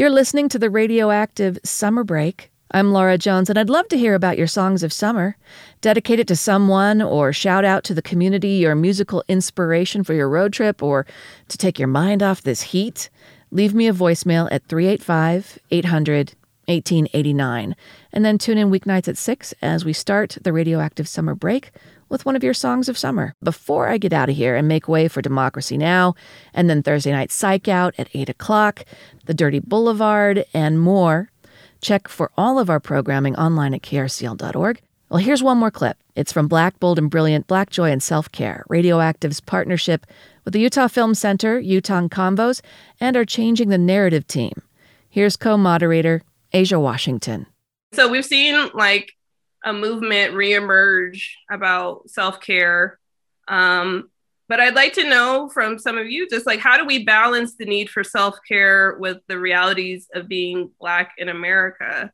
You're listening to the radioactive Summer Break. I'm Laura Jones, and I'd love to hear about your songs of summer. Dedicate it to someone, or shout out to the community your musical inspiration for your road trip, or to take your mind off this heat. Leave me a voicemail at 385 800 1889, and then tune in weeknights at 6 as we start the radioactive summer break with one of your songs of summer before I get out of here and make way for Democracy Now! and then Thursday night Psych Out at 8 o'clock, The Dirty Boulevard, and more. Check for all of our programming online at krcl.org. Well, here's one more clip. It's from Black, Bold, and Brilliant Black Joy and Self Care, Radioactive's partnership with the Utah Film Center, Utah Convos, and our Changing the Narrative team. Here's co moderator Asia Washington. So we've seen like a movement reemerge about self care. Um, but I'd like to know from some of you just like how do we balance the need for self care with the realities of being Black in America?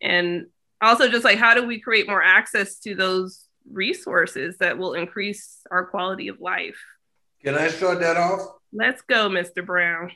And also, just like how do we create more access to those resources that will increase our quality of life? Can I start that off? Let's go, Mr. Brown.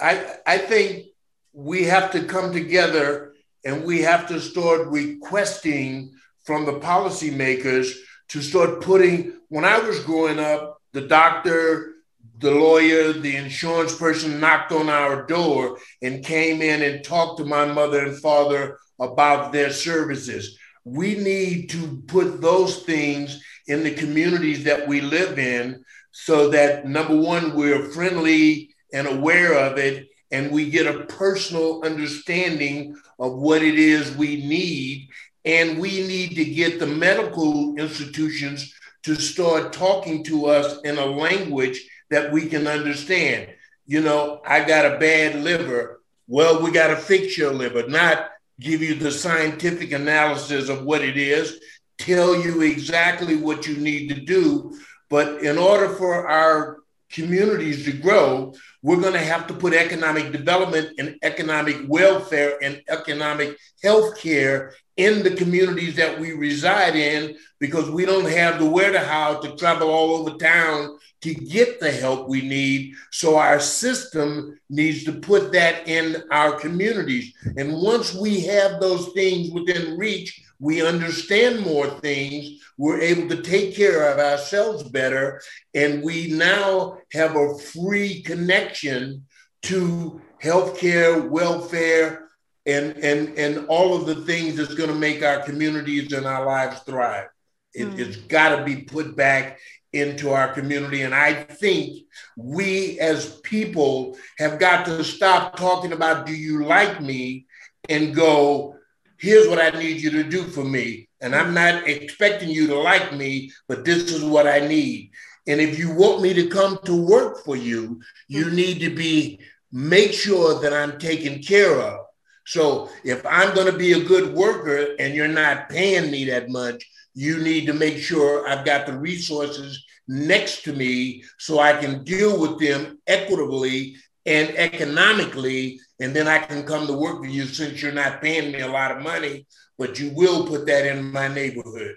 I, I think we have to come together and we have to start requesting from the policymakers to start putting. When I was growing up, the doctor, the lawyer, the insurance person knocked on our door and came in and talked to my mother and father about their services. We need to put those things in the communities that we live in so that number one, we're friendly and aware of it, and we get a personal understanding of what it is we need. And we need to get the medical institutions to start talking to us in a language that we can understand. You know, I got a bad liver. Well, we got to fix your liver, not give you the scientific analysis of what it is, tell you exactly what you need to do. But in order for our communities to grow, we're going to have to put economic development and economic welfare and economic health care in the communities that we reside in because we don't have the wherewithal to travel all over town to get the help we need. So our system needs to put that in our communities. And once we have those things within reach, we understand more things, we're able to take care of ourselves better, and we now have a free connection to healthcare, welfare, and, and, and all of the things that's going to make our communities and our lives thrive. It, mm. It's got to be put back into our community. And I think we as people have got to stop talking about, do you like me? And go, here's what I need you to do for me. And I'm not expecting you to like me, but this is what I need. And if you want me to come to work for you, you mm-hmm. need to be make sure that I'm taken care of. So if I'm going to be a good worker and you're not paying me that much, you need to make sure I've got the resources next to me so I can deal with them equitably and economically and then I can come to work for you since you're not paying me a lot of money, but you will put that in my neighborhood.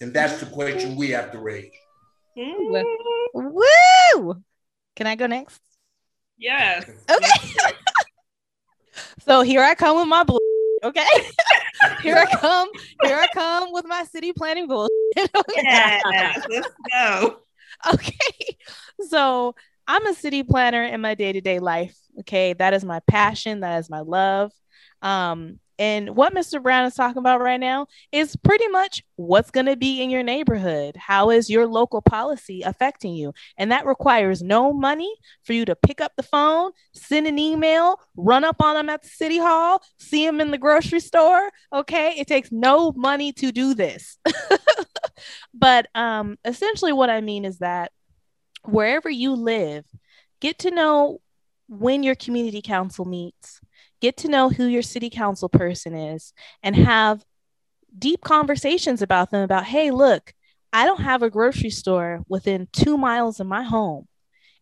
And that's the question we have to raise. Woo! Can I go next? Yes. Okay. so here I come with my blue. Okay. here I come. Here I come with my city planning bull. yeah, let's go. Okay. So I'm a city planner in my day to day life. Okay. That is my passion. That is my love. Um, and what Mr. Brown is talking about right now is pretty much what's going to be in your neighborhood. How is your local policy affecting you? And that requires no money for you to pick up the phone, send an email, run up on them at the city hall, see them in the grocery store. Okay. It takes no money to do this. but um, essentially, what I mean is that wherever you live, get to know when your community council meets, get to know who your city council person is, and have deep conversations about them about, hey, look, I don't have a grocery store within two miles of my home.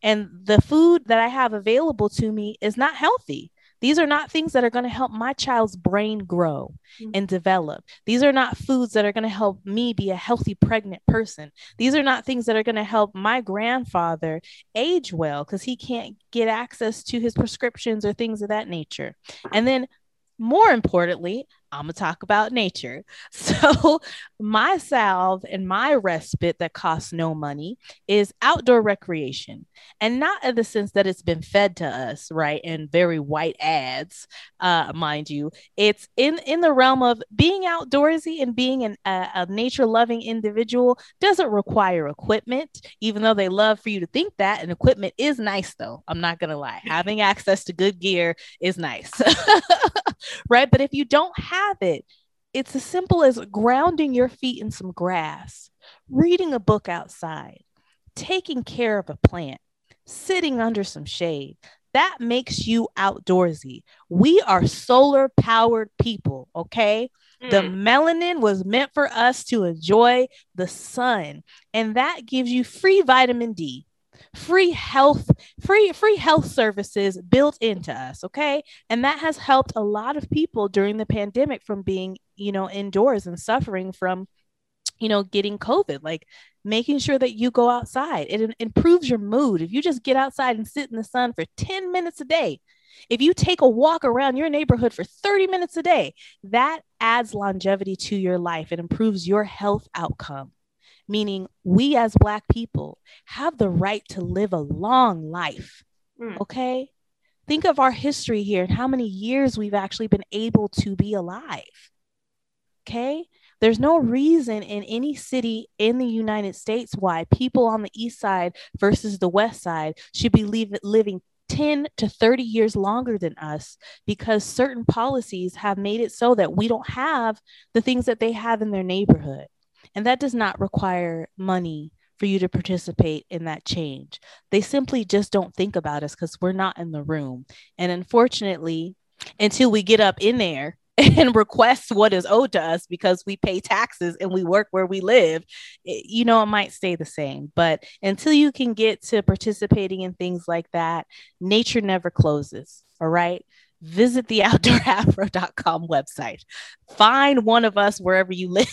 And the food that I have available to me is not healthy. These are not things that are going to help my child's brain grow Mhm. and develop. These are not foods that are going to help me be a healthy pregnant person. These are not things that are going to help my grandfather age well because he can't get access to his prescriptions or things of that nature. And then, more importantly, I'm going to talk about nature. So, my salve and my respite that costs no money is outdoor recreation. And not in the sense that it's been fed to us, right? In very white ads, uh, mind you. It's in, in the realm of being outdoorsy and being an, a, a nature loving individual doesn't require equipment, even though they love for you to think that. And equipment is nice, though. I'm not going to lie. Having access to good gear is nice, right? But if you don't have it, it's as simple as grounding your feet in some grass, reading a book outside, taking care of a plant, sitting under some shade. That makes you outdoorsy. We are solar powered people, okay? The Mm. melanin was meant for us to enjoy the sun, and that gives you free vitamin D, free health, free free health services built into us, okay? And that has helped a lot of people during the pandemic from being, you know, indoors and suffering from you know, getting COVID, like making sure that you go outside. It improves your mood. If you just get outside and sit in the sun for 10 minutes a day, if you take a walk around your neighborhood for 30 minutes a day, that adds longevity to your life. It improves your health outcome. Meaning, we as Black people have the right to live a long life. Mm. Okay. Think of our history here and how many years we've actually been able to be alive. Okay. There's no reason in any city in the United States why people on the east side versus the west side should be leave, living 10 to 30 years longer than us because certain policies have made it so that we don't have the things that they have in their neighborhood. And that does not require money for you to participate in that change. They simply just don't think about us because we're not in the room. And unfortunately, until we get up in there and request what is owed to us because we pay taxes and we work where we live, it- you know, it might stay the same. But until you can get to participating in things like that, nature never closes. All right. Visit the outdoorafro.com website. Find one of us wherever you live